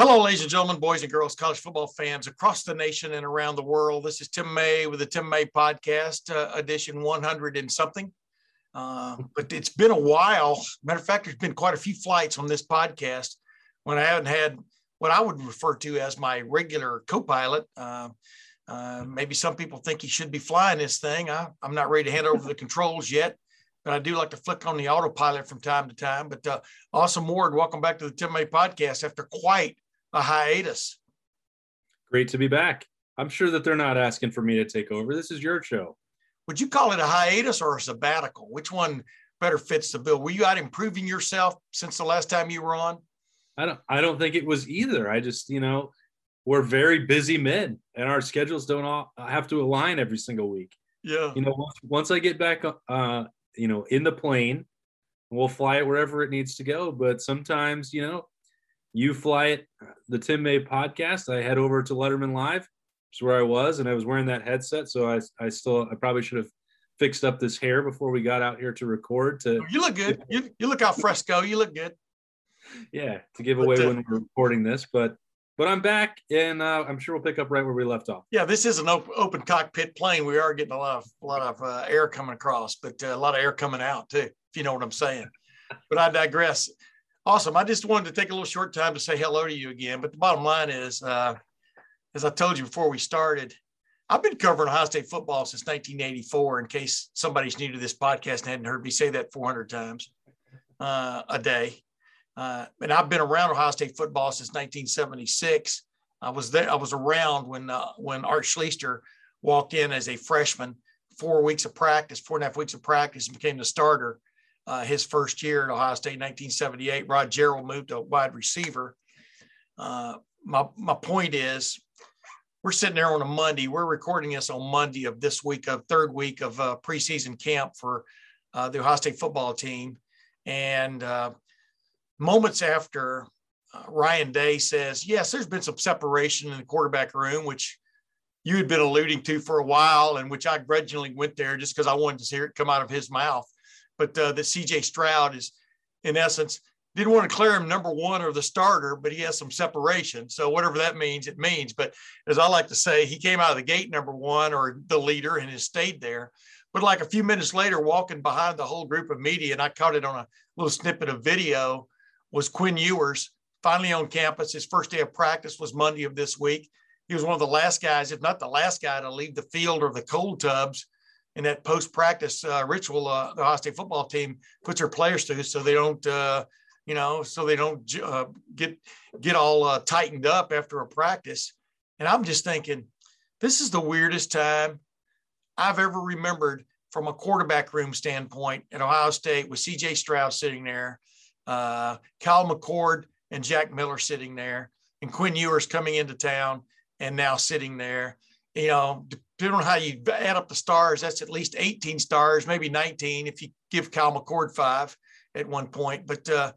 Hello, ladies and gentlemen, boys and girls, college football fans across the nation and around the world. This is Tim May with the Tim May Podcast, uh, edition 100 and something. Uh, but it's been a while. Matter of fact, there's been quite a few flights on this podcast when I haven't had what I would refer to as my regular co pilot. Uh, uh, maybe some people think he should be flying this thing. I, am not ready to hand over the controls yet, but I do like to flick on the autopilot from time to time. But uh, Austin Ward, welcome back to the Tim May Podcast after quite a hiatus. Great to be back. I'm sure that they're not asking for me to take over. This is your show. Would you call it a hiatus or a sabbatical? Which one better fits the bill? Were you out improving yourself since the last time you were on? I don't I don't think it was either. I just, you know, we're very busy men and our schedules don't all have to align every single week. Yeah. You know, once, once I get back uh, you know, in the plane, we'll fly it wherever it needs to go, but sometimes, you know, you fly it, the Tim May podcast. I head over to Lettermen Live, which is where I was, and I was wearing that headset. So I, I still, I probably should have fixed up this hair before we got out here to record. To you look good. You, you look out fresco. You look good. Yeah, to give away uh, when we're recording this, but but I'm back, and uh, I'm sure we'll pick up right where we left off. Yeah, this is an open, open cockpit plane. We are getting a lot of a lot of uh, air coming across, but uh, a lot of air coming out too. If you know what I'm saying. but I digress. Austin. I just wanted to take a little short time to say hello to you again. But the bottom line is, uh, as I told you before we started, I've been covering Ohio State football since 1984. In case somebody's new to this podcast and hadn't heard me say that 400 times uh, a day, uh, and I've been around Ohio State football since 1976. I was there. I was around when uh, when Art Schlichter walked in as a freshman, four weeks of practice, four and a half weeks of practice, and became the starter uh, his first year at Ohio State, 1978. Rod Gerald moved to wide receiver. Uh, my, my point is, we're sitting there on a Monday. We're recording this on Monday of this week, of third week of uh, preseason camp for uh, the Ohio State football team. And uh, moments after uh, Ryan Day says, Yes, there's been some separation in the quarterback room, which you had been alluding to for a while, and which I grudgingly went there just because I wanted to hear it come out of his mouth but uh, that CJ Stroud is, in essence, didn't want to clear him number one or the starter, but he has some separation. So whatever that means, it means. But as I like to say, he came out of the gate number one or the leader and has stayed there. But like a few minutes later, walking behind the whole group of media, and I caught it on a little snippet of video, was Quinn Ewers finally on campus. His first day of practice was Monday of this week. He was one of the last guys, if not the last guy, to leave the field or the cold tubs in that post practice uh, ritual uh, the Ohio State football team puts their players through, so they don't, uh, you know, so they don't uh, get get all uh, tightened up after a practice. And I'm just thinking, this is the weirdest time I've ever remembered from a quarterback room standpoint at Ohio State with C.J. Stroud sitting there, uh, Kyle McCord and Jack Miller sitting there, and Quinn Ewers coming into town and now sitting there. You know, depending on how you add up the stars, that's at least 18 stars, maybe 19 if you give Kyle McCord five at one point. But uh,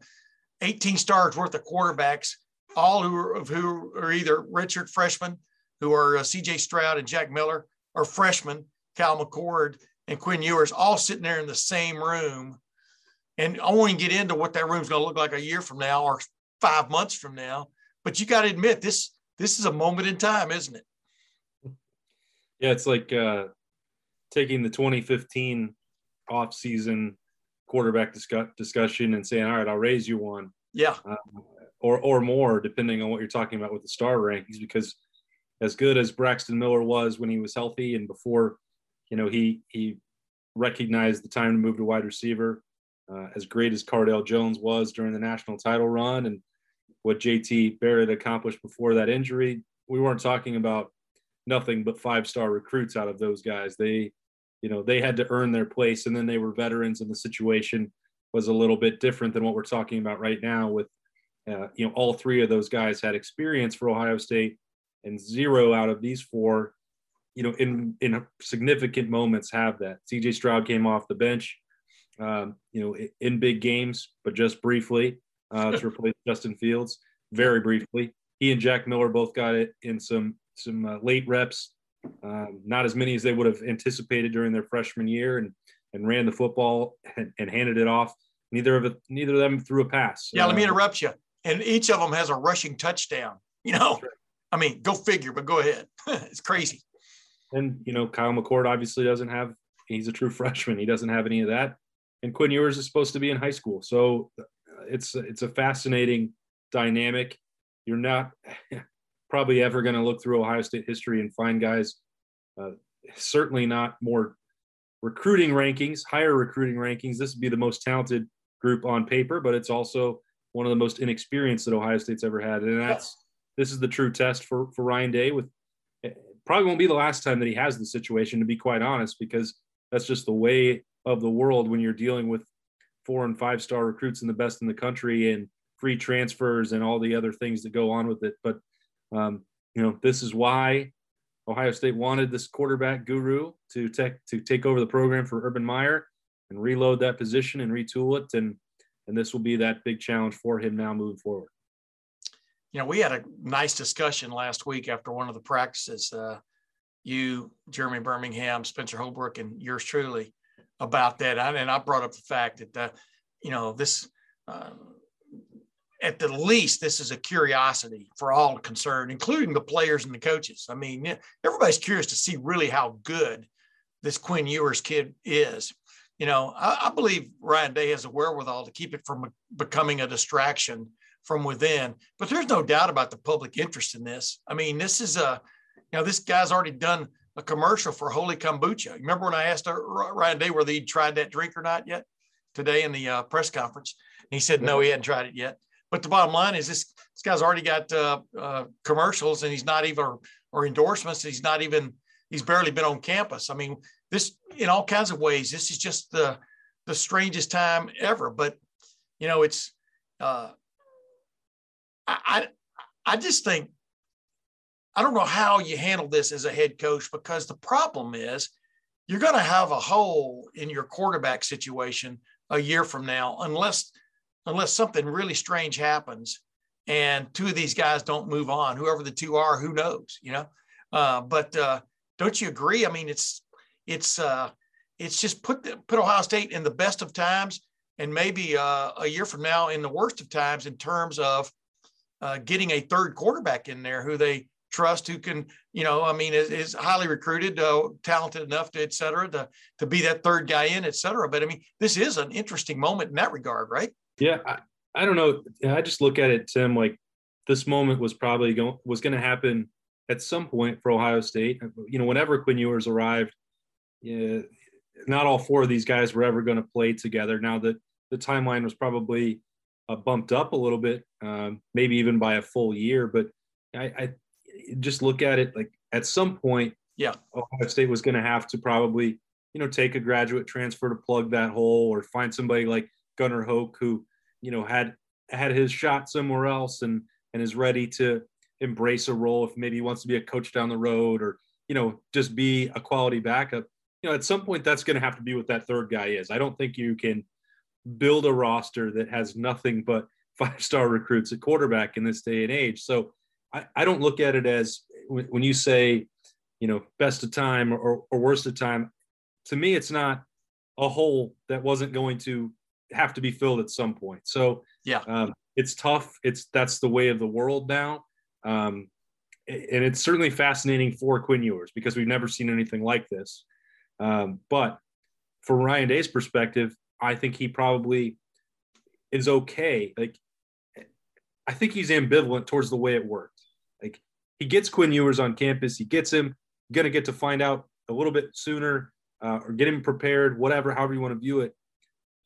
18 stars worth of quarterbacks, all who are, who are either redshirt freshmen, who are uh, C.J. Stroud and Jack Miller, or freshmen, Kyle McCord and Quinn Ewers, all sitting there in the same room. And I won't even get into what that room's going to look like a year from now or five months from now. But you got to admit this this is a moment in time, isn't it? Yeah, it's like uh, taking the 2015 off-season quarterback discuss- discussion and saying, "All right, I'll raise you one." Yeah. Um, or or more, depending on what you're talking about with the star rankings, because as good as Braxton Miller was when he was healthy and before, you know, he he recognized the time to move to wide receiver. Uh, as great as Cardale Jones was during the national title run and what JT Barrett accomplished before that injury, we weren't talking about nothing but five star recruits out of those guys. They, you know, they had to earn their place, and then they were veterans, and the situation was a little bit different than what we're talking about right now with uh, you know, all three of those guys had experience for Ohio State, and zero out of these four, you know, in in significant moments have that. C.J. Stroud came off the bench, um, you know, in big games, but just briefly uh, to replace Justin Fields, very briefly. He and Jack Miller both got it in some some uh, late reps, um, not as many as they would have anticipated during their freshman year, and and ran the football and, and handed it off. Neither of it, neither of them threw a pass. Yeah, let me uh, interrupt you. And each of them has a rushing touchdown. You know, right. I mean, go figure. But go ahead. it's crazy. And you know, Kyle McCord obviously doesn't have. He's a true freshman. He doesn't have any of that. And Quinn Ewers is supposed to be in high school, so uh, it's it's a fascinating dynamic. You're not probably ever going to look through Ohio State history and find guys, uh, certainly not more recruiting rankings, higher recruiting rankings. This would be the most talented group on paper, but it's also one of the most inexperienced that Ohio State's ever had. And that's this is the true test for for Ryan Day. With probably won't be the last time that he has the situation, to be quite honest, because that's just the way of the world when you're dealing with four and five star recruits and the best in the country and free transfers and all the other things that go on with it. But um, you know, this is why Ohio State wanted this quarterback guru to take to take over the program for Urban Meyer and reload that position and retool it, and and this will be that big challenge for him now moving forward. You know, we had a nice discussion last week after one of the practices. Uh, you, Jeremy Birmingham, Spencer Holbrook, and yours truly about that. I, And I brought up the fact that, uh, you know, this, uh, at the least, this is a curiosity for all concerned, including the players and the coaches. I mean, everybody's curious to see really how good this Quinn Ewers kid is. You know, I, I believe Ryan Day has a wherewithal to keep it from becoming a distraction from within. But there's no doubt about the public interest in this. I mean, this is a, you know, this guy's already done a commercial for Holy Kombucha. Remember when I asked Ryan Day whether he'd tried that drink or not yet today in the uh, press conference? And he said no, he hadn't tried it yet. But the bottom line is this: this guy's already got uh, uh, commercials, and he's not even or, or endorsements. He's not even he's barely been on campus. I mean, this in all kinds of ways. This is just the the strangest time ever. But you know, it's uh, I, I I just think I don't know how you handle this as a head coach because the problem is you're going to have a hole in your quarterback situation a year from now unless unless something really strange happens and two of these guys don't move on whoever the two are who knows you know uh, but uh, don't you agree i mean it's it's uh, it's just put the, put ohio state in the best of times and maybe uh, a year from now in the worst of times in terms of uh, getting a third quarterback in there who they trust who can, you know, I mean, is, is highly recruited, uh, talented enough to, et cetera, to, to be that third guy in, et cetera. But I mean, this is an interesting moment in that regard, right? Yeah. I, I don't know. I just look at it, Tim, like this moment was probably going, was going to happen at some point for Ohio State. You know, whenever Quinn Ewers arrived, yeah, not all four of these guys were ever going to play together. Now that the timeline was probably uh, bumped up a little bit, um, maybe even by a full year, but I, I, just look at it like at some point, yeah, Ohio State was going to have to probably, you know, take a graduate transfer to plug that hole, or find somebody like Gunnar Hoke who, you know, had had his shot somewhere else and and is ready to embrace a role if maybe he wants to be a coach down the road or you know just be a quality backup. You know, at some point that's going to have to be what that third guy is. I don't think you can build a roster that has nothing but five star recruits at quarterback in this day and age. So I, I don't look at it as when you say, you know, best of time or, or worst of time. To me, it's not a hole that wasn't going to have to be filled at some point. So yeah, um, it's tough. It's that's the way of the world now. Um, and it's certainly fascinating for Quinn Ewers because we've never seen anything like this. Um, but from Ryan Day's perspective, I think he probably is okay. Like, I think he's ambivalent towards the way it worked. Like he gets Quinn Ewers on campus, he gets him. Going to get to find out a little bit sooner, uh, or get him prepared, whatever, however you want to view it.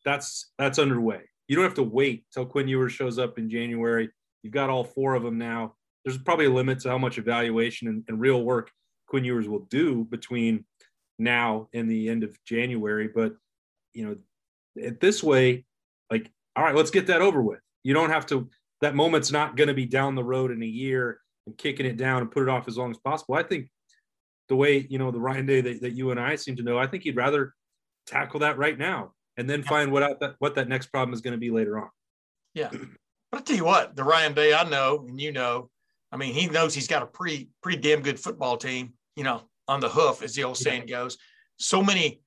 That's that's underway. You don't have to wait till Quinn Ewers shows up in January. You've got all four of them now. There's probably a limit to how much evaluation and, and real work Quinn Ewers will do between now and the end of January. But you know, at this way, like, all right, let's get that over with. You don't have to that moment's not going to be down the road in a year and kicking it down and put it off as long as possible. I think the way you know the Ryan Day that, that you and I seem to know, I think he'd rather tackle that right now and then find what out that what that next problem is going to be later on. Yeah, but I tell you what, the Ryan Day I know and you know, I mean, he knows he's got a pretty pretty damn good football team. You know, on the hoof, as the old saying goes. So many,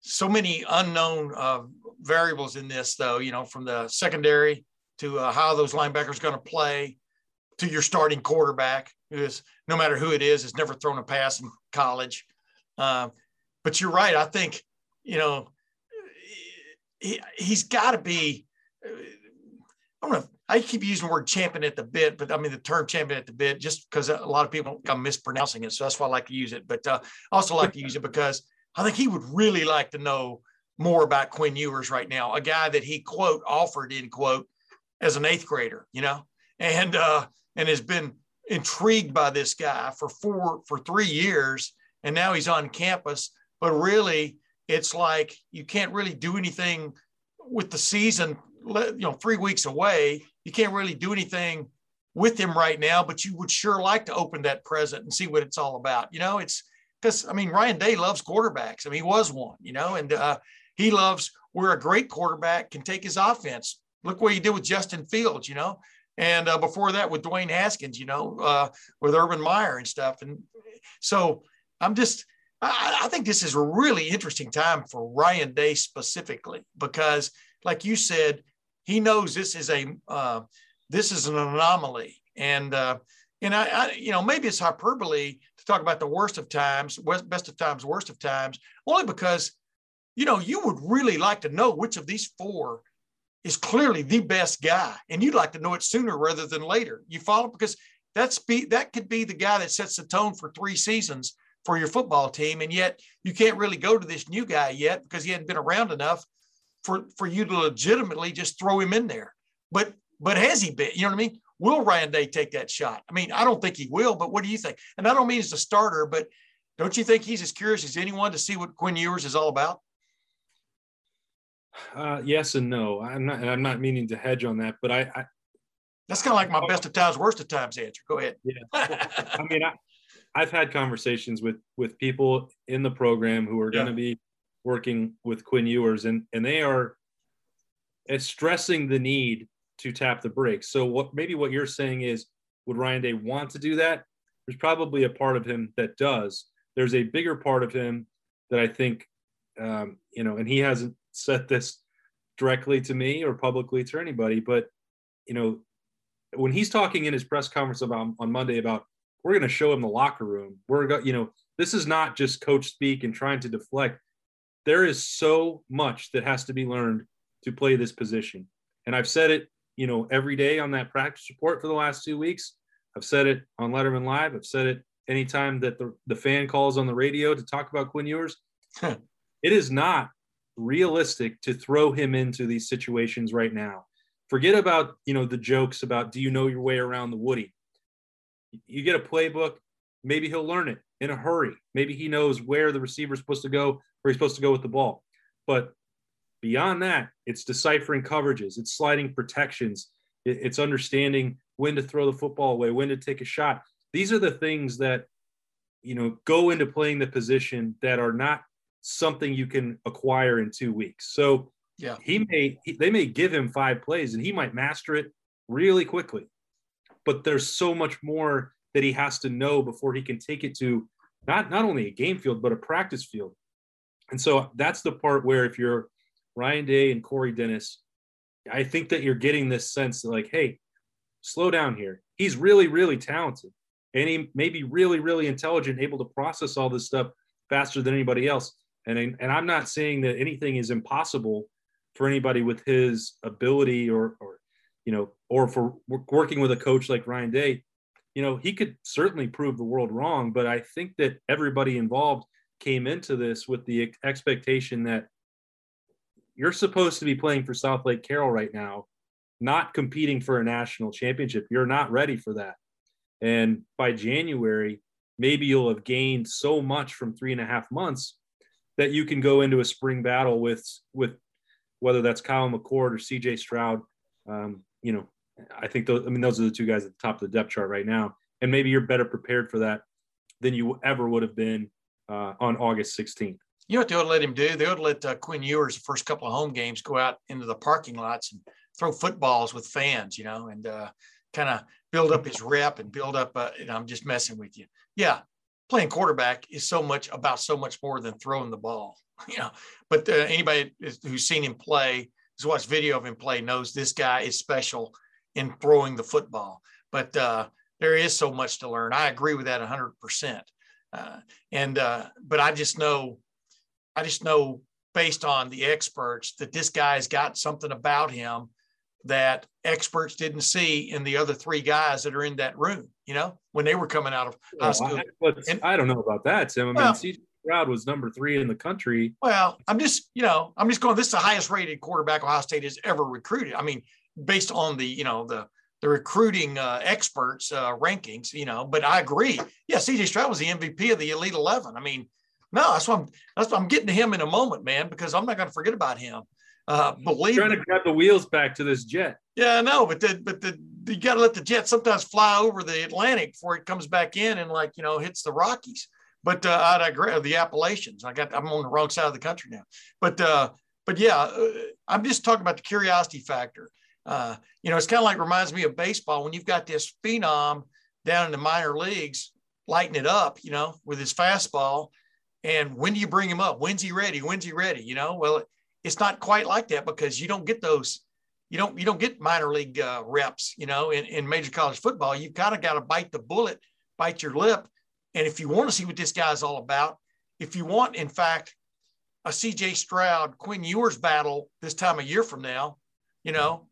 so many unknown uh, variables in this, though. You know, from the secondary to uh, how those linebackers going to play to your starting quarterback, who is no matter who it is, has never thrown a pass in college. Uh, but you're right. I think you know he, he's got to be. I don't know. I keep using the word champion at the bit, but I mean the term champion at the bit just because a lot of people I'm mispronouncing it. So that's why I like to use it. But uh, I also like to use it because I think he would really like to know more about Quinn Ewers right now, a guy that he quote offered in quote as an eighth grader, you know, and uh, and has been intrigued by this guy for four for three years, and now he's on campus. But really, it's like you can't really do anything with the season, you know, three weeks away you can't really do anything with him right now, but you would sure like to open that present and see what it's all about. You know, it's because I mean Ryan Day loves quarterbacks. I mean, he was one, you know, and uh, he loves where a great quarterback can take his offense. Look what he did with Justin Fields, you know, and uh, before that with Dwayne Haskins, you know, uh, with Urban Meyer and stuff. And so I'm just, I, I think this is a really interesting time for Ryan Day specifically because, like you said, he knows this is a uh, this is an anomaly, and uh, and I, I, you know maybe it's hyperbole to talk about the worst of times, best of times, worst of times, only because you know you would really like to know which of these four is clearly the best guy, and you'd like to know it sooner rather than later. You follow? Because that's be that could be the guy that sets the tone for three seasons for your football team, and yet you can't really go to this new guy yet because he hadn't been around enough for for you to legitimately just throw him in there. But but has he been? You know what I mean? Will Ryan Day take that shot? I mean, I don't think he will, but what do you think? And I don't mean as a starter, but don't you think he's as curious as anyone to see what Quinn Ewers is all about? Uh, yes and no. I'm not. I'm not meaning to hedge on that, but I. I that's kind of like my best of times, worst of times answer. Go ahead. Yeah. I mean, I, I've had conversations with with people in the program who are going to be working with Quinn Ewers, and and they are stressing the need to tap the brakes. So what maybe what you're saying is, would Ryan Day want to do that? There's probably a part of him that does. There's a bigger part of him that I think, um, you know, and he hasn't said this directly to me or publicly to anybody, but you know, when he's talking in his press conference about on Monday about we're going to show him the locker room, we're going, you know, this is not just coach speak and trying to deflect there is so much that has to be learned to play this position. And I've said it, you know, every day on that practice report for the last two weeks. I've said it on Lettermen Live. I've said it anytime that the, the fan calls on the radio to talk about Quinn Ewers. it is not realistic to throw him into these situations right now. Forget about, you know, the jokes about do you know your way around the Woody? You get a playbook, maybe he'll learn it in a hurry. Maybe he knows where the receiver's supposed to go, where he's supposed to go with the ball. But beyond that, it's deciphering coverages, it's sliding protections, it's understanding when to throw the football away, when to take a shot. These are the things that you know go into playing the position that are not something you can acquire in two weeks. So yeah, he may he, they may give him five plays and he might master it really quickly, but there's so much more that he has to know before he can take it to not not only a game field but a practice field. And so that's the part where if you're Ryan Day and Corey Dennis, I think that you're getting this sense like, hey, slow down here. He's really, really talented. And he may be really, really intelligent, able to process all this stuff faster than anybody else. And, and I'm not saying that anything is impossible for anybody with his ability or, or you know, or for working with a coach like Ryan Day you know, he could certainly prove the world wrong, but I think that everybody involved came into this with the expectation that you're supposed to be playing for Southlake Carroll right now, not competing for a national championship. You're not ready for that. And by January, maybe you'll have gained so much from three and a half months that you can go into a spring battle with with whether that's Kyle McCord or CJ Stroud, um, you know, I think those, I mean, those are the two guys at the top of the depth chart right now. And maybe you're better prepared for that than you ever would have been uh, on August 16th. You know what they would let him do? They would let uh, Quinn Ewers the first couple of home games go out into the parking lots and throw footballs with fans, you know, and uh, kind of build up his rep and build up. Uh, and I'm just messing with you. Yeah, playing quarterback is so much about so much more than throwing the ball, you know. But uh, anybody who's seen him play, who's watched video of him play, knows this guy is special in throwing the football. But uh, there is so much to learn. I agree with that 100. Uh, percent And uh, but I just know I just know based on the experts that this guy's got something about him that experts didn't see in the other three guys that are in that room, you know, when they were coming out of high school. I, and, I don't know about that, Tim. I well, mean, CJ Stroud was number three in the country. Well, I'm just, you know, I'm just going, this is the highest rated quarterback Ohio State has ever recruited. I mean, based on the, you know, the, the recruiting uh, experts uh, rankings, you know, but I agree. Yeah, CJ Stroud was the MVP of the Elite 11. I mean, no, that's what I'm. That's what I'm getting to him in a moment, man, because I'm not going to forget about him. Uh, believe trying me. to grab the wheels back to this jet. Yeah, I know, but the but the you got to let the jet sometimes fly over the Atlantic before it comes back in and like you know hits the Rockies. But uh, I agree. The Appalachians. I got. I'm on the wrong side of the country now. But uh, but yeah, uh, I'm just talking about the curiosity factor. Uh, you know, it's kind of like reminds me of baseball when you've got this phenom down in the minor leagues lighting it up. You know, with his fastball and when do you bring him up? When's he ready? When's he ready? You know, well, it's not quite like that because you don't get those, you don't, you don't get minor league uh, reps, you know, in, in major college football. You've kind of got to bite the bullet, bite your lip. And if you want to see what this guy's all about, if you want, in fact, a CJ Stroud, Quinn Ewers battle this time a year from now, you know,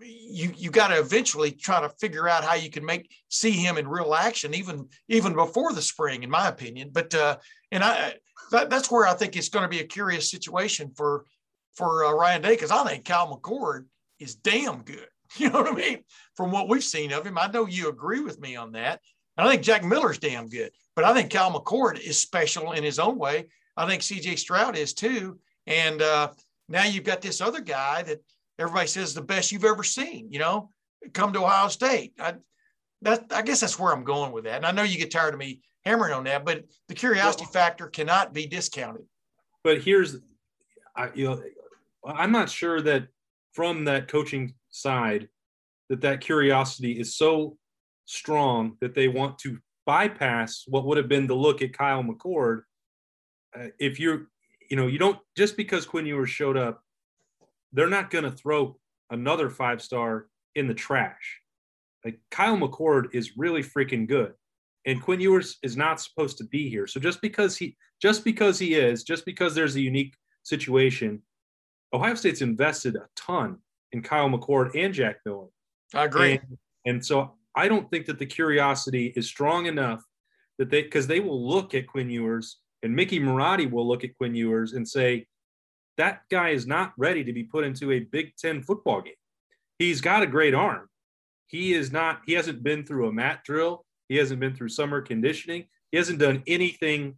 you you got to eventually try to figure out how you can make see him in real action even even before the spring in my opinion. But uh and i that, that's where i think it's going to be a curious situation for for uh, ryan day because i think Kyle McCord is damn good. You know what i mean? From what we've seen of him. I know you agree with me on that. And i think jack miller's damn good but i think Kyle McCord is special in his own way i think cj stroud is too and uh now you've got this other guy that everybody says the best you've ever seen, you know, come to Ohio State. I, that, I guess that's where I'm going with that. And I know you get tired of me hammering on that, but the curiosity well, factor cannot be discounted. But here's, I, you know, I'm not sure that from that coaching side that that curiosity is so strong that they want to bypass what would have been the look at Kyle McCord. Uh, if you're, you know, you don't just because Quinn Ewers showed up they're not going to throw another five star in the trash. Like Kyle McCord is really freaking good. And Quinn Ewers is not supposed to be here. So just because he just because he is, just because there's a unique situation, Ohio State's invested a ton in Kyle McCord and Jack Miller. I agree. And, and so I don't think that the curiosity is strong enough that they because they will look at Quinn Ewers and Mickey Marotti will look at Quinn Ewers and say, that guy is not ready to be put into a Big Ten football game. He's got a great arm. He is not, he hasn't been through a mat drill. He hasn't been through summer conditioning. He hasn't done anything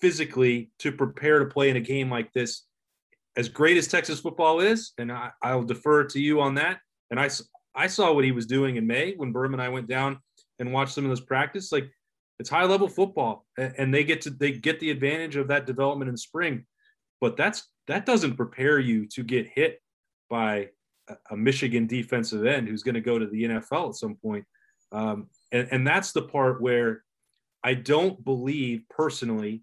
physically to prepare to play in a game like this. As great as Texas football is, and I, will defer to you on that. And I, I saw what he was doing in May when Berman and I went down and watched some of this practice. Like it's high level football, and they get to they get the advantage of that development in spring. But that's that doesn't prepare you to get hit by a Michigan defensive end who's going to go to the NFL at some point. Um, and, and that's the part where I don't believe personally,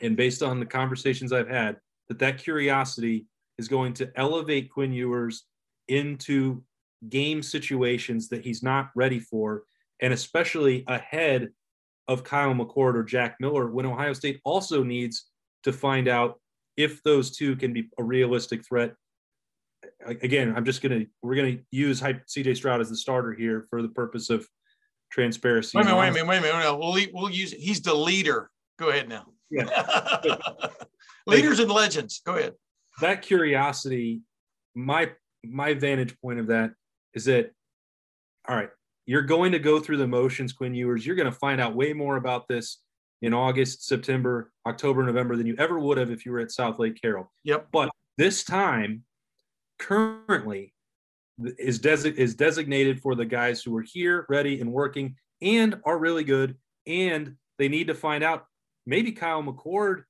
and based on the conversations I've had, that that curiosity is going to elevate Quinn Ewers into game situations that he's not ready for, and especially ahead of Kyle McCord or Jack Miller, when Ohio State also needs to find out if those two can be a realistic threat. Again, I'm just gonna we're gonna use CJ Stroud as the starter here for the purpose of transparency. Wait a minute, wait a minute, wait a minute. We'll we'll use he's the leader. Go ahead now. Yeah. Leaders and legends. Go ahead. That curiosity, my my vantage point of that is that all right, you're going to go through the motions, Quinn Ewers. You're going to find out way more about this in August, September, October, November than you ever would have if you were at Southlake Carroll. Yep. But this time, currently, is, desi- is designated for the guys who are here, ready, and working, and are really good. And they need to find out maybe Kyle McCord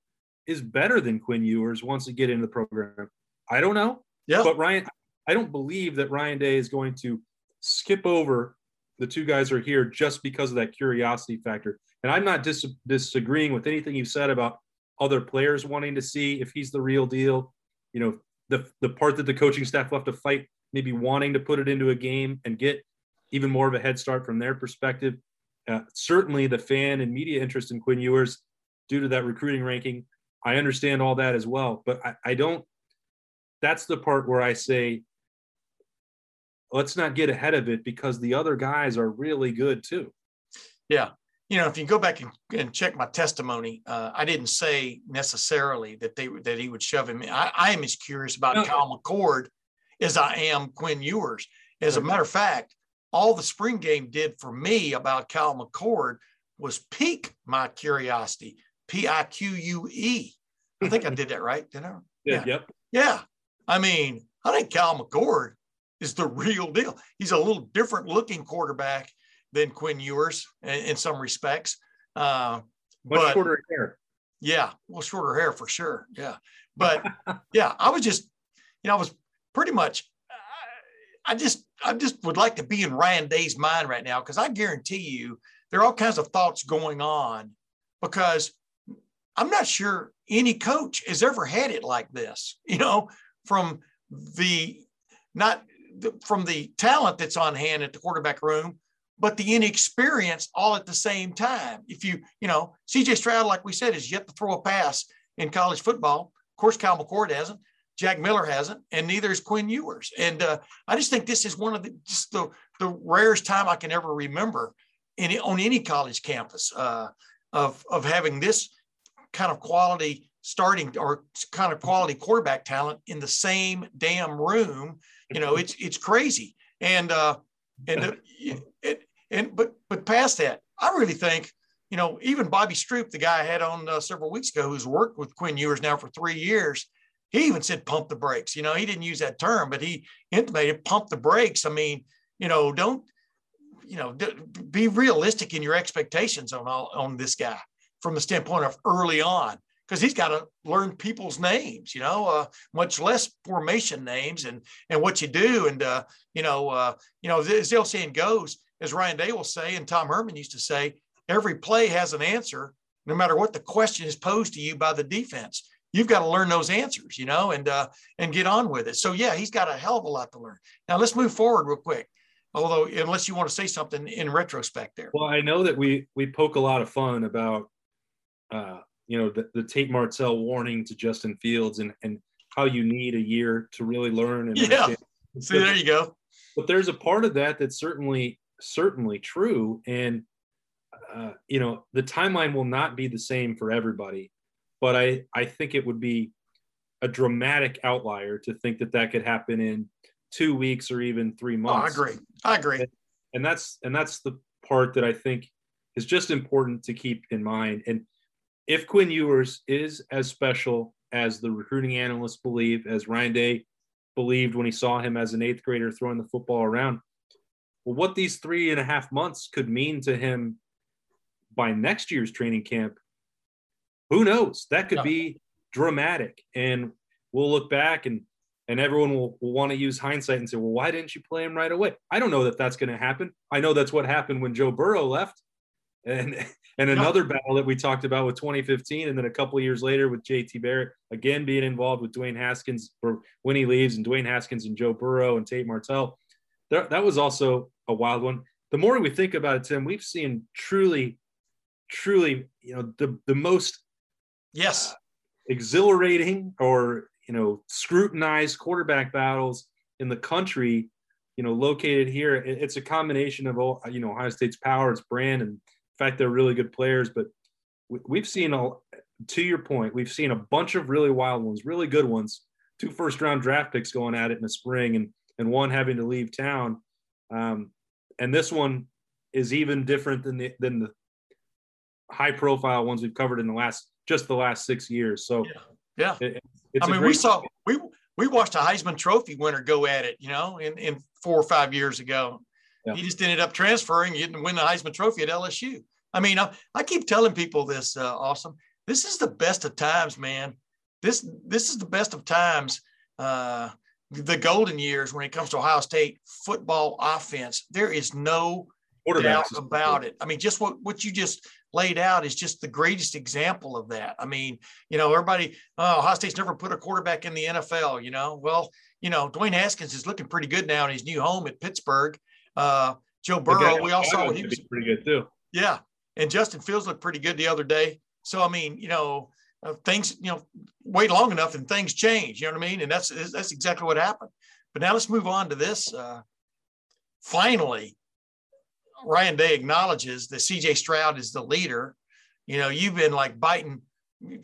is better than Quinn Ewers once they get into the program. I don't know. Yeah. But Ryan, I don't believe that Ryan Day is going to skip over the two guys are here just because of that curiosity factor. And I'm not dis- disagreeing with anything you've said about other players wanting to see if he's the real deal. You know, the the part that the coaching staff left to fight, maybe wanting to put it into a game and get even more of a head start from their perspective. Uh, certainly, the fan and media interest in Quinn Ewers due to that recruiting ranking. I understand all that as well, but I, I don't. That's the part where I say, let's not get ahead of it because the other guys are really good too. Yeah, you know, if you go back and, and check my testimony, uh, I didn't say necessarily that they that he would shove him. In. I, I am as curious about no. Kyle McCord as I am Quinn Ewers. As a matter of fact, all the spring game did for me about Kyle McCord was pique my curiosity. P I Q U E. I think I did that right, didn't I? Yeah. Yep. Yeah. I mean, I think Kyle McCord is the real deal. He's a little different looking quarterback than Quinn Ewers in, some respects. Uh, Much but, shorter hair. Yeah, well, shorter hair for sure. Yeah, but yeah, I was just, you know, I was pretty much. I just, I just would like to be in Ryan Day's mind right now because I guarantee you there are all kinds of thoughts going on because I'm not sure any coach has ever had it like this. You know, from the not from the talent that's on hand at the quarterback room, but the inexperience all at the same time. If you, you know, CJ Stroud, like we said, is yet to throw a pass in college football. Of course, Kyle McCord hasn't. Jack Miller hasn't, and neither is Quinn Ewers. And uh, I just think this is one of the just the, the rarest time I can ever remember in on any college campus uh, of of having this kind of quality starting or kind of quality quarterback talent in the same damn room you know, it's it's crazy. And uh, and uh, it, and but but past that, I really think you know even Bobby Stroop, the guy I had on uh, several weeks ago, who's worked with Quinn Ewers now for three years, he even said pump the brakes. You know, he didn't use that term, but he intimated pump the brakes. I mean, you know, don't you know be realistic in your expectations on all on this guy from the standpoint of early on because he's got to learn people's names, you know, uh, much less formation names and and what you do. And uh, you know, uh, you know, as the old saying goes, as Ryan Day will say, and Tom Herman used to say, every play has an answer, no matter what the question is posed to you by the defense. You've got to learn those answers, you know, and uh, and get on with it. So yeah, he's got a hell of a lot to learn. Now let's move forward real quick. Although, unless you want to say something in retrospect, there. Well, I know that we we poke a lot of fun about uh, you know the, the Tate Martell warning to Justin Fields and and how you need a year to really learn and yeah. Understand. See, there you go. But there's a part of that that's certainly certainly true, and uh, you know the timeline will not be the same for everybody. But I I think it would be a dramatic outlier to think that that could happen in two weeks or even three months. Oh, I agree. I agree. And, and that's and that's the part that I think is just important to keep in mind. And if Quinn Ewers is as special as the recruiting analysts believe, as Ryan Day believed when he saw him as an eighth grader throwing the football around, well, what these three and a half months could mean to him by next year's training camp, who knows? That could yeah. be dramatic. And we'll look back and and everyone will, will want to use hindsight and say, well, why didn't you play him right away? I don't know that that's going to happen. I know that's what happened when Joe Burrow left. And and another battle that we talked about with 2015, and then a couple years later with JT Barrett again being involved with Dwayne Haskins for when he leaves, and Dwayne Haskins and Joe Burrow and Tate Martell. That, that was also a wild one. The more we think about it, Tim, we've seen truly, truly, you know, the the most yes uh, exhilarating or you know scrutinized quarterback battles in the country. You know, located here, it's a combination of all you know Ohio State's power, its brand, and fact they're really good players, but we've seen a to your point, we've seen a bunch of really wild ones, really good ones. Two first round draft picks going at it in the spring, and and one having to leave town. Um, and this one is even different than the than the high profile ones we've covered in the last just the last six years. So yeah, yeah. It, I mean, we saw we we watched a Heisman Trophy winner go at it, you know, in, in four or five years ago. Yeah. He just ended up transferring. He didn't win the Heisman Trophy at LSU. I mean, I, I keep telling people this, uh, Austin. This is the best of times, man. This this is the best of times. Uh, the golden years when it comes to Ohio State football offense. There is no doubt about it. I mean, just what what you just laid out is just the greatest example of that. I mean, you know, everybody, oh, Ohio State's never put a quarterback in the NFL. You know, well, you know, Dwayne Haskins is looking pretty good now in his new home at Pittsburgh. Uh, Joe Burrow, we all saw he was pretty good too. Yeah, and Justin Fields looked pretty good the other day. So I mean, you know, uh, things, you know, wait long enough and things change. You know what I mean? And that's that's exactly what happened. But now let's move on to this. Uh, finally, Ryan Day acknowledges that C.J. Stroud is the leader. You know, you've been like biting.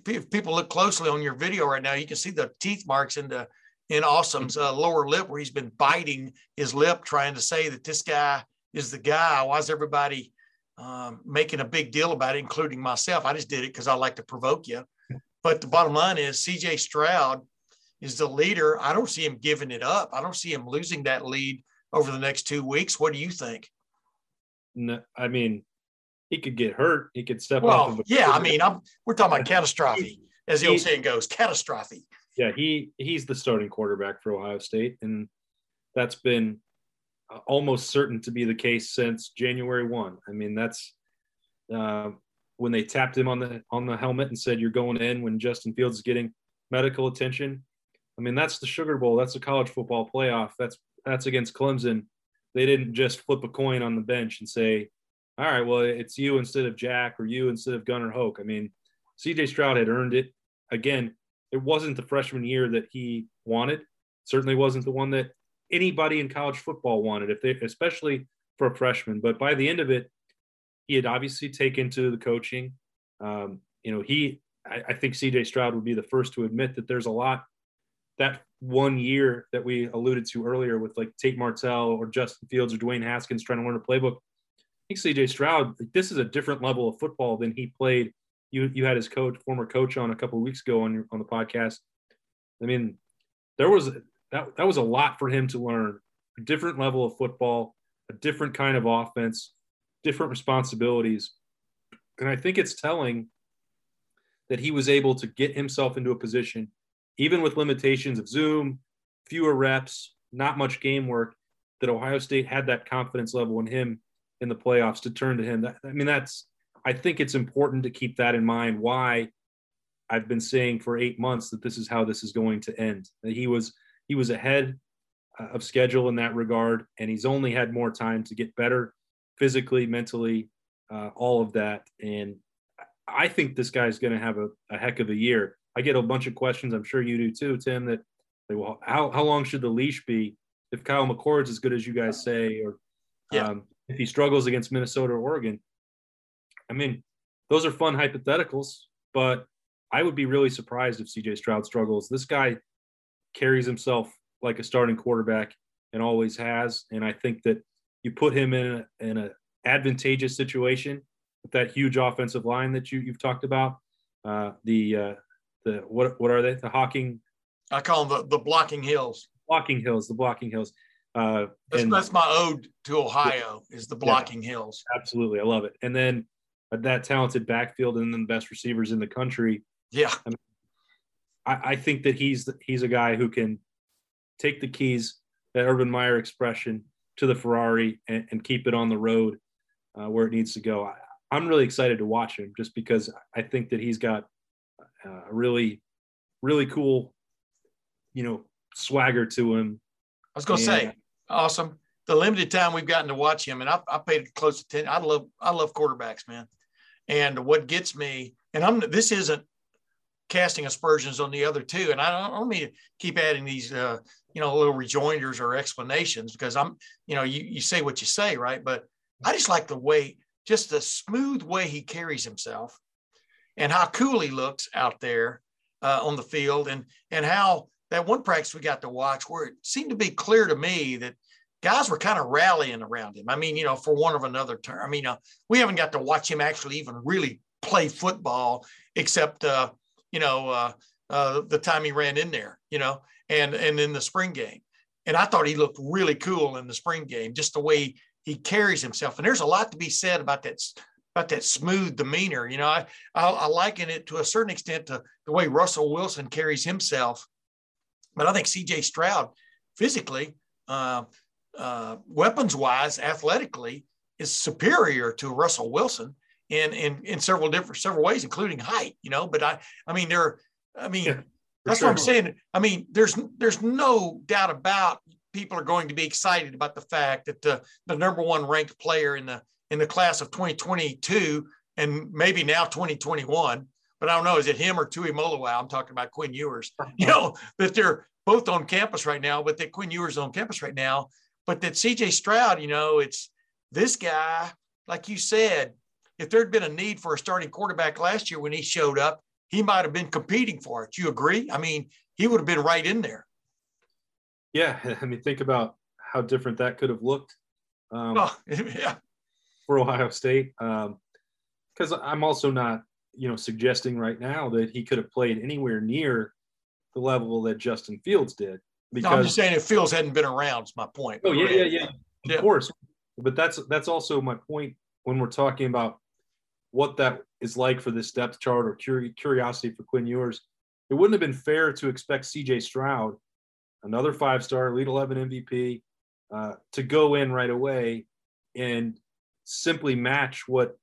If people look closely on your video right now, you can see the teeth marks in the in Austin's uh, lower lip where he's been biting his lip, trying to say that this guy is the guy. Why is everybody um, making a big deal about it, including myself? I just did it because I like to provoke you. But the bottom line is CJ Stroud is the leader. I don't see him giving it up. I don't see him losing that lead over the next two weeks. What do you think? No, I mean, he could get hurt. He could step well, off. Of yeah, I mean, I'm we're talking about catastrophe, as the old saying goes, catastrophe. Yeah, he he's the starting quarterback for Ohio State, and that's been uh, almost certain to be the case since January one. I mean, that's uh, when they tapped him on the on the helmet and said you're going in when Justin Fields is getting medical attention. I mean, that's the Sugar Bowl. That's a college football playoff. That's that's against Clemson. They didn't just flip a coin on the bench and say, "All right, well, it's you instead of Jack or you instead of Gunnar Hoke." I mean, C.J. Stroud had earned it. Again, it wasn't the freshman year that he wanted. Certainly wasn't the one that anybody in college football wanted, if they, especially for a freshman. But by the end of it, he had obviously taken to the coaching. Um, you know, he, I, I think CJ Stroud would be the first to admit that there's a lot that one year that we alluded to earlier with like Tate Martell or Justin Fields or Dwayne Haskins trying to learn a playbook. I think CJ Stroud, this is a different level of football than he played. You you had his coach, former coach, on a couple weeks ago on on the podcast. I mean, there was that that was a lot for him to learn. A different level of football, a different kind of offense, different responsibilities. And I think it's telling that he was able to get himself into a position, even with limitations of Zoom, fewer reps, not much game work, that Ohio State had that confidence level in him in the playoffs to turn to him. That, I mean, that's, I think it's important to keep that in mind. Why I've been saying for eight months that this is how this is going to end. That he was, he was ahead uh, of schedule in that regard, and he's only had more time to get better physically, mentally, uh, all of that. And I think this guy's going to have a, a, heck of a year. I get a bunch of questions. I'm sure you do too, Tim. That well, how how long should the leash be if Kyle McCord's as good as you guys say, or yeah. um, if he struggles against Minnesota or Oregon? I mean, those are fun hypotheticals, but I would be really surprised if CJ Stroud struggles. This guy carries himself like a starting quarterback and always has, and I think that you put him in a, in an advantageous situation with that huge offensive line that you you've talked about. Uh, the uh, the what what are they? The Hocking. I call them the, the blocking hills. Blocking hills. The blocking hills. Uh, that's, and, that's my ode to Ohio is the blocking yeah, hills. Absolutely, I love it. And then that talented backfield and then the best receivers in the country. Yeah, I, mean, I, I think that he's he's a guy who can take the keys, that Urban Meyer expression, to the Ferrari and, and keep it on the road uh, where it needs to go. I, am really excited to watch him just because I think that he's got a really, really cool, you know, swagger to him. I was going to say, Austin. The limited time we've gotten to watch him, and I, I paid close attention. I love, I love quarterbacks, man. And what gets me, and I'm this isn't casting aspersions on the other two, and I don't, I don't mean to keep adding these uh, you know, little rejoinders or explanations because I'm, you know, you, you say what you say, right? But I just like the way, just the smooth way he carries himself and how cool he looks out there uh, on the field and, and how that one practice we got to watch where it seemed to be clear to me that guys were kind of rallying around him. I mean, you know, for one of another term, I mean, uh, we haven't got to watch him actually even really play football except, uh, you know, uh, uh, the time he ran in there, you know, and and in the spring game. And I thought he looked really cool in the spring game, just the way he carries himself. And there's a lot to be said about that about that smooth demeanor. You know, I I, I liken it to a certain extent to the way Russell Wilson carries himself. But I think C.J. Stroud, physically, uh, uh, weapons wise, athletically, is superior to Russell Wilson in in in several different several ways, including height. You know, but I I mean there, I mean. Yeah, that's sure. what I'm saying. I mean, there's there's no doubt about people are going to be excited about the fact that the, the number one ranked player in the in the class of 2022 and maybe now 2021, but I don't know, is it him or Tuimoloau? I'm talking about Quinn Ewers. You know, that they're both on campus right now, but that Quinn Ewers is on campus right now. But that CJ Stroud, you know, it's this guy, like you said, if there'd been a need for a starting quarterback last year when he showed up, he might have been competing for it. You agree? I mean, he would have been right in there. Yeah, I mean, think about how different that could have looked. Um, oh, yeah. For Ohio State, because um, I'm also not, you know, suggesting right now that he could have played anywhere near the level that Justin Fields did. Because no, I'm just saying if Fields hadn't been around, it's my point. Oh yeah, yeah, yeah. Of yeah. course, but that's that's also my point when we're talking about what that is like for this depth chart or curiosity for Quinn Ewers. It wouldn't have been fair to expect CJ Stroud, another five star, Elite 11 MVP, uh, to go in right away and simply match what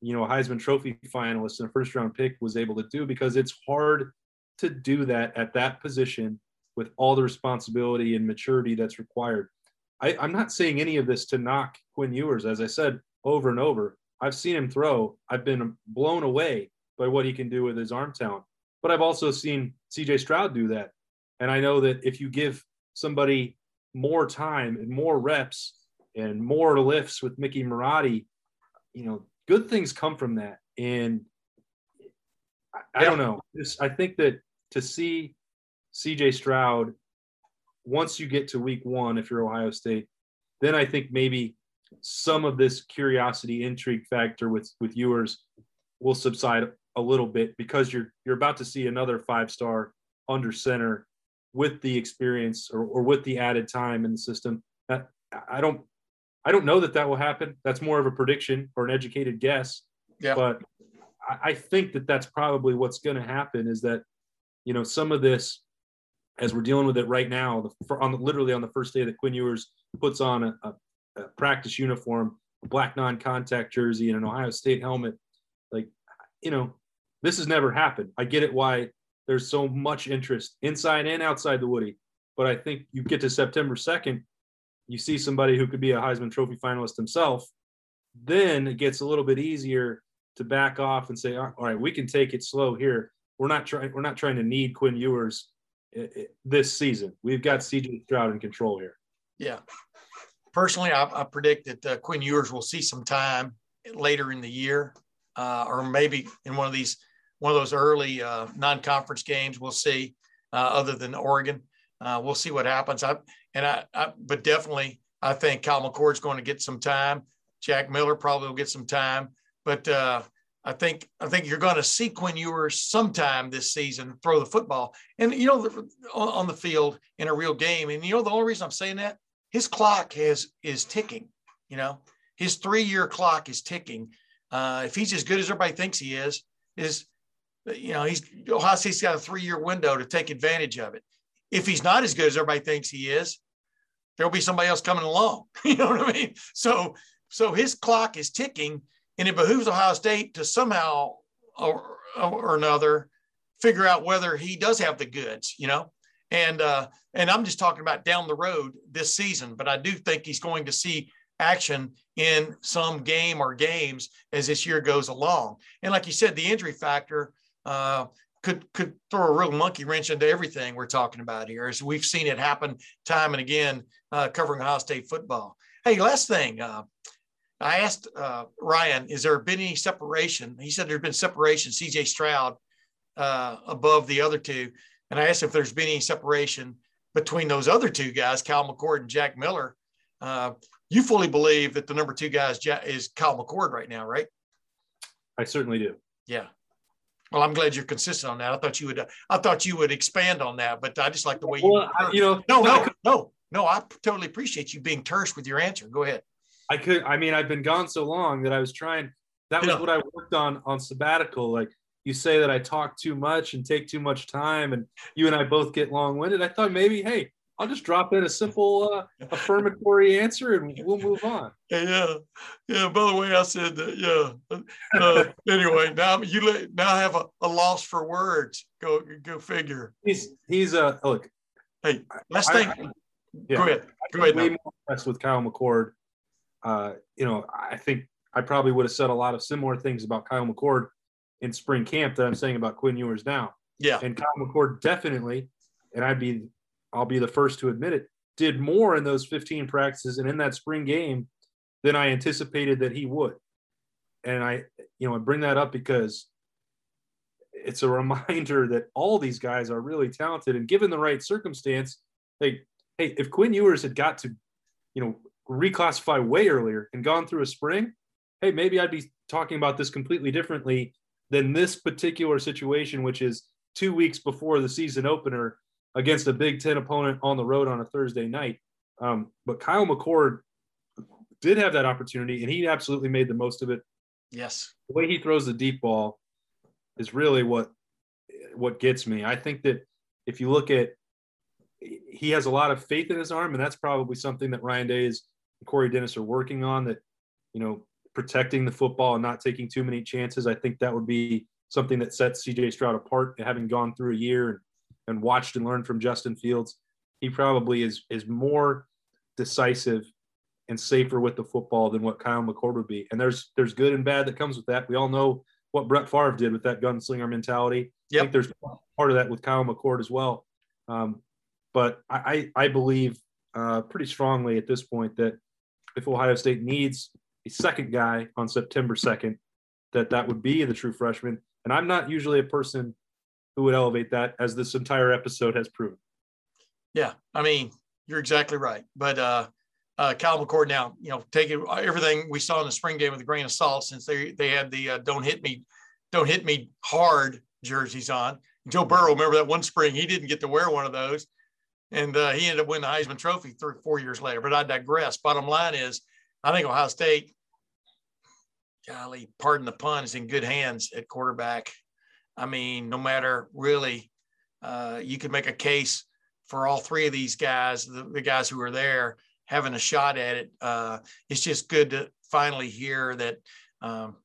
you know a Heisman Trophy finalist and a first round pick was able to do because it's hard to do that at that position with all the responsibility and maturity that's required. I, I'm not saying any of this to knock Quinn Ewers, as I said over and over. I've seen him throw. I've been blown away by what he can do with his arm talent. But I've also seen CJ Stroud do that. And I know that if you give somebody more time and more reps and more lifts with Mickey Marotti, you know, good things come from that. And I, I don't know. I think that to see CJ Stroud, once you get to week one, if you're Ohio State, then I think maybe some of this curiosity intrigue factor with with Ewers will subside a little bit because you're you're about to see another five star under center with the experience or, or with the added time in the system that i don't i don't know that that will happen that's more of a prediction or an educated guess yeah. but I, I think that that's probably what's going to happen is that you know some of this as we're dealing with it right now the, on the, literally on the first day that quinn ewers puts on a, a practice uniform, a black non-contact jersey, and an Ohio State helmet. Like, you know, this has never happened. I get it why there's so much interest inside and outside the Woody. But I think you get to September 2nd, you see somebody who could be a Heisman Trophy finalist himself, then it gets a little bit easier to back off and say, all right, we can take it slow here. We're not trying. We're not trying to need Quinn Ewers this season. We've got CJ Stroud in control here. Yeah, personally, I, I predict that uh, Quinn Ewers will see some time later in the year, uh, or maybe in one of these one of those early uh, non-conference games. We'll see. Uh, other than Oregon, uh, we'll see what happens. I and I, I, but definitely, I think Kyle McCord's going to get some time. Jack Miller probably will get some time, but uh, I think I think you're going to see Quinn Ewers sometime this season throw the football, and you know, on the field in a real game. And you know, the only reason I'm saying that his clock has is ticking. You know, his three year clock is ticking. Uh, if he's as good as everybody thinks he is, is you know he's Ohio State's got a three year window to take advantage of it. If he's not as good as everybody thinks he is, there'll be somebody else coming along. You know what I mean? So so his clock is ticking, and it behooves Ohio State to somehow or, or another figure out whether he does have the goods. You know, and uh, and I'm just talking about down the road this season, but I do think he's going to see action in some game or games as this year goes along. And like you said, the injury factor uh, could could throw a real monkey wrench into everything we're talking about here, as we've seen it happen time and again uh, covering Ohio State football. Hey, last thing. Uh, I asked uh, Ryan, is there been any separation? He said there's been separation, CJ Stroud uh, above the other two. And I asked if there's been any separation between those other two guys, Cal McCord and Jack Miller. Uh, you fully believe that the number two guy is, is Kyle McCord right now, right? I certainly do. Yeah. Well, I'm glad you're consistent on that. I thought you would. Uh, I thought you would expand on that, but I just like the way you. Well, you know, no, no, no, no. I totally appreciate you being terse with your answer. Go ahead. I could. I mean, I've been gone so long that I was trying. That was yeah. what I worked on on sabbatical. Like you say that I talk too much and take too much time, and you and I both get long winded. I thought maybe, hey, I'll just drop in a simple uh, affirmatory answer and we'll move on. Yeah, yeah. By the way, I said that. Yeah. Uh, anyway, now you let, now have a, a loss for words. Go go figure. He's he's a uh, look. Hey, last thing. I, yeah, go ahead. Go ahead. Way more impressed with Kyle McCord. Uh, you know, I think I probably would have said a lot of similar things about Kyle McCord in spring camp that I'm saying about Quinn Ewers now. Yeah. And Kyle McCord definitely, and I'd be I'll be the first to admit it, did more in those 15 practices and in that spring game than I anticipated that he would. And I, you know, I bring that up because it's a reminder that all these guys are really talented and given the right circumstance, hey, hey, if Quinn Ewers had got to, you know, reclassify way earlier and gone through a spring, hey, maybe I'd be talking about this completely differently than this particular situation, which is two weeks before the season opener against a Big Ten opponent on the road on a Thursday night. Um, but Kyle McCord did have that opportunity, and he absolutely made the most of it. Yes, the way he throws the deep ball is really what what gets me. I think that if you look at, he has a lot of faith in his arm, and that's probably something that Ryan Day is Corey Dennis are working on. That you know, protecting the football and not taking too many chances. I think that would be something that sets CJ Stroud apart, having gone through a year and and watched and learned from Justin Fields, he probably is is more decisive and safer with the football than what Kyle McCord would be. And there's there's good and bad that comes with that. We all know what Brett Favre did with that gunslinger mentality. Yep. I think there's part of that with Kyle McCord as well. Um, but I, I believe uh, pretty strongly at this point that if Ohio State needs a second guy on September 2nd, that that would be the true freshman. And I'm not usually a person who would elevate that, as this entire episode has proven. Yeah, I mean, you're exactly right. But uh, uh, Kyle McCord now, you know, taking everything we saw in the spring game with a grain of salt, since they they had the uh, "Don't hit me, don't hit me hard" jerseys on. Joe Burrow, remember that one spring he didn't get to wear one of those, and uh, he ended up winning the Heisman Trophy three, four years later. But I digress. Bottom line is, I think Ohio State, golly, pardon the pun, is in good hands at quarterback. I mean, no matter really, uh, you could make a case for all three of these guys, the, the guys who are there, having a shot at it. Uh, it's just good to finally hear that um,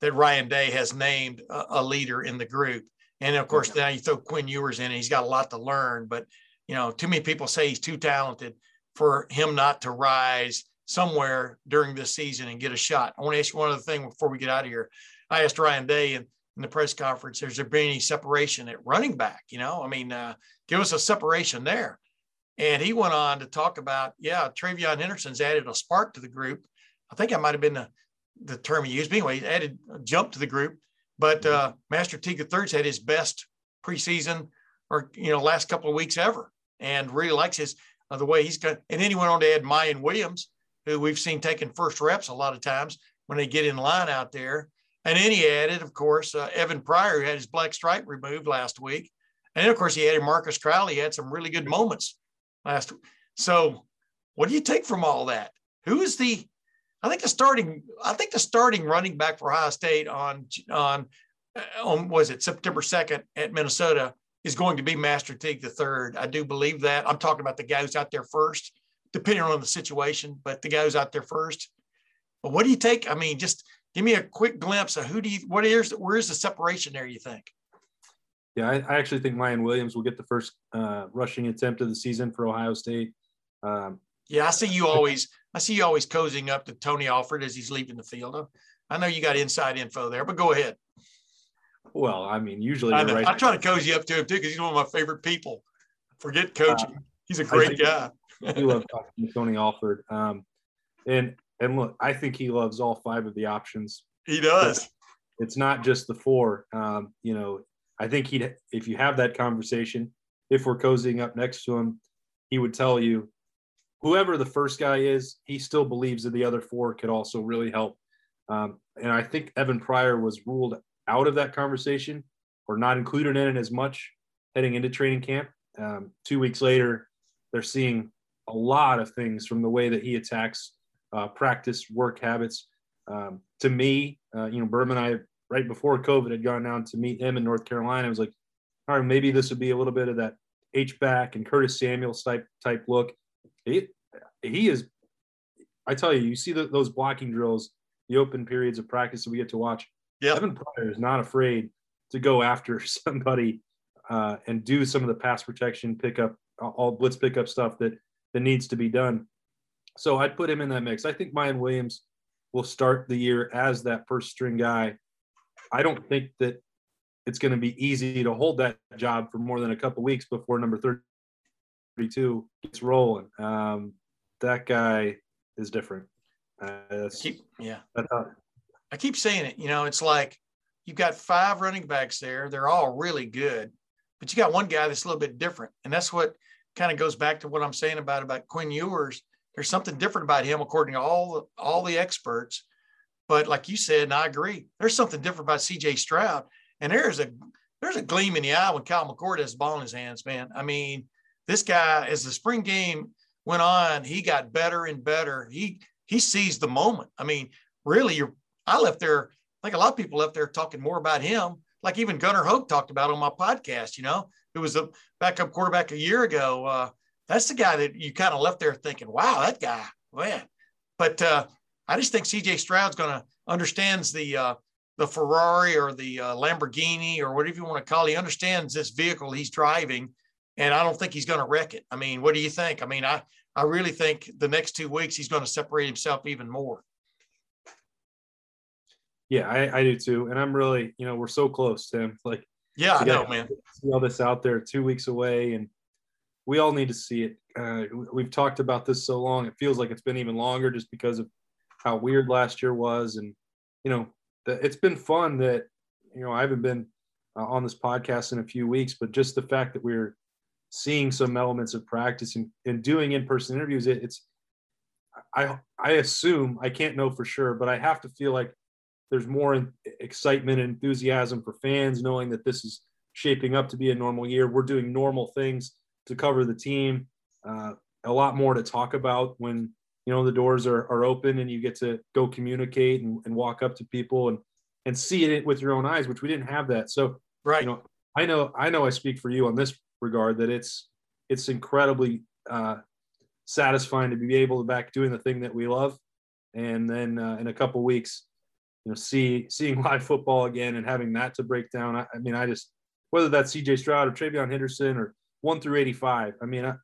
that Ryan Day has named a, a, leader in the group. And of course, now you throw Quinn Ewers in, and he's got a lot to learn. But you know, too many people say he's too talented for him not to rise somewhere during this season and get a shot. I want to ask you one other thing before we get out of here. I asked Ryan Day, and in the press conference, has there been any separation at running back? You know, I mean, uh, give us a separation there. And he went on to talk about, yeah, TreVeyon Henderson's added a spark to the group. I think that might have been the, the term he used. But anyway, he added a jump to the group. But mm-hmm. uh, Master Teague III's had his best preseason or, you know, last couple of weeks ever and really likes his uh, the way he's got. And then he went on to add Miyan Williams, who we've seen taking first reps a lot of times when they get in line out there. And then he added, of course, uh, Evan Pryor, who had his black stripe removed last week. And then, of course, he added Marcus Crowley. He had some really good moments last week. So, what do you take from all that? Who is the, I think the starting, I think the starting running back for Ohio State on, on, uh, on was it September 2nd at Minnesota is going to be Master Teague the third. I do believe that. I'm talking about the guy who's out there first, depending on the situation, but the guy who's out there first. But what do you take? I mean, just give me a quick glimpse of who do you what is where's the separation there you think yeah i, I actually think Miyan williams will get the first uh, rushing attempt of the season for ohio state um, yeah i see you always i see you always cozying up to tony alford as he's leaving the field i know you got inside info there but go ahead well i mean usually I, right. I try to cozy up to him too because he's one of my favorite people forget coaching uh, he's a great guy I love talking to Tony Alford. Um, and and look, I think he loves all five of the options. He does. It's not just the four. Um, you know, I think he'd if you have that conversation, if we're cozying up next to him, he would tell you whoever the first guy is, he still believes that the other four could also really help. Um, and I think Evan Pryor was ruled out of that conversation or not included in it as much heading into training camp. Um, two weeks later, they're seeing a lot of things from the way that he attacks uh, practice work habits. Um, to me, uh, you know, Berman, and I right before COVID had gone down to meet him in North Carolina. I was like, all right, maybe this would be a little bit of that H back and Curtis Samuels type type look. He he is. I tell you, you see the, those blocking drills, the open periods of practice that we get to watch. Yeah, Evan Pryor is not afraid to go after somebody uh, and do some of the pass protection pickup, all blitz pickup stuff that that needs to be done. So I'd put him in that mix. I think Miyan Williams will start the year as that first string guy. I don't think that it's going to be easy to hold that job for more than a couple weeks before number 32 gets rolling. Um, that guy is different. Uh, keep, yeah. I keep saying it. You know, it's like you've got five running backs there. They're all really good, but you got one guy that's a little bit different. And that's what kind of goes back to what I'm saying about, about Quinn Ewers. There's something different about him, according to all the, all the experts. But like you said, and I agree, there's something different about CJ Stroud. And there's a there's a gleam in the eye when Kyle McCord has the ball in his hands, man. I mean, this guy, as the spring game went on, he got better and better. He he seized the moment. I mean, really, you're I left there, I think a lot of people left there talking more about him, like even Gunnar Hoak talked about on my podcast, you know, it was a backup quarterback a year ago. Uh, that's the guy that you kind of left there thinking, wow, that guy, man. But uh, I just think CJ Stroud's going to understands the uh, the Ferrari or the uh, Lamborghini or whatever you want to call it. He understands this vehicle he's driving, and I don't think he's going to wreck it. I mean, what do you think? I mean, I I really think the next two weeks he's going to separate himself even more. Yeah, I, I do too, and I'm really, you know, we're so close, Tim. Like, yeah, I know, man. See all this out there, two weeks away, and we all need to see it. Uh, we've talked about this so long; it feels like it's been even longer, just because of how weird last year was, and you know, it's been fun that you know I haven't been uh, on this podcast in a few weeks, but just the fact that we're seeing some elements of practice and, and doing in-person interviews, it, it's I I assume I can't know for sure, but I have to feel like there's more excitement and enthusiasm for fans knowing that this is shaping up to be a normal year. We're doing normal things to cover the team. Uh, a lot more to talk about when you know the doors are, are open and you get to go communicate and, and walk up to people and and see it with your own eyes which we didn't have that so right you know i know i know i speak for you on this regard that it's it's incredibly uh, satisfying to be able to back doing the thing that we love and then uh, in a couple weeks you know see seeing live football again and having that to break down I, I, mean i just whether that's cj stroud or TreVeyon henderson or 1 through 85 i mean I,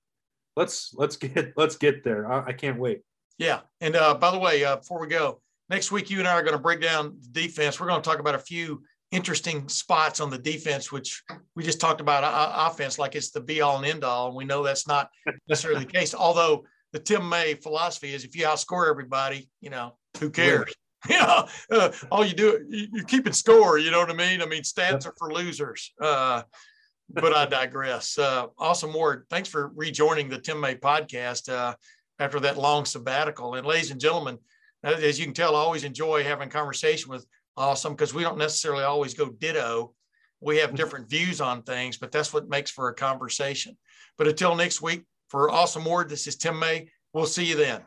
let's let's get let's get there I, I can't wait yeah. And uh, by the way, uh, before we go, next week you and I are going to break down the defense. We're going to talk about a few interesting spots on the defense, which we just talked about uh, offense, like it's the be all and end all. And we know that's not necessarily the case. Although the Tim May philosophy is if you outscore everybody, you know, who cares? you know, uh, all you do, you, you're keeping score. You know what I mean? I mean, stats are for losers. Uh, but I digress. Uh, Austin Ward. Thanks for rejoining the Tim May podcast. Uh, after that long sabbatical. And ladies and gentlemen, as you can tell, I always enjoy having conversation with Austin because we don't necessarily always go ditto. We have different views on things, but that's what makes for a conversation. But until next week, for Austin Ward, this is Tim May. We'll see you then.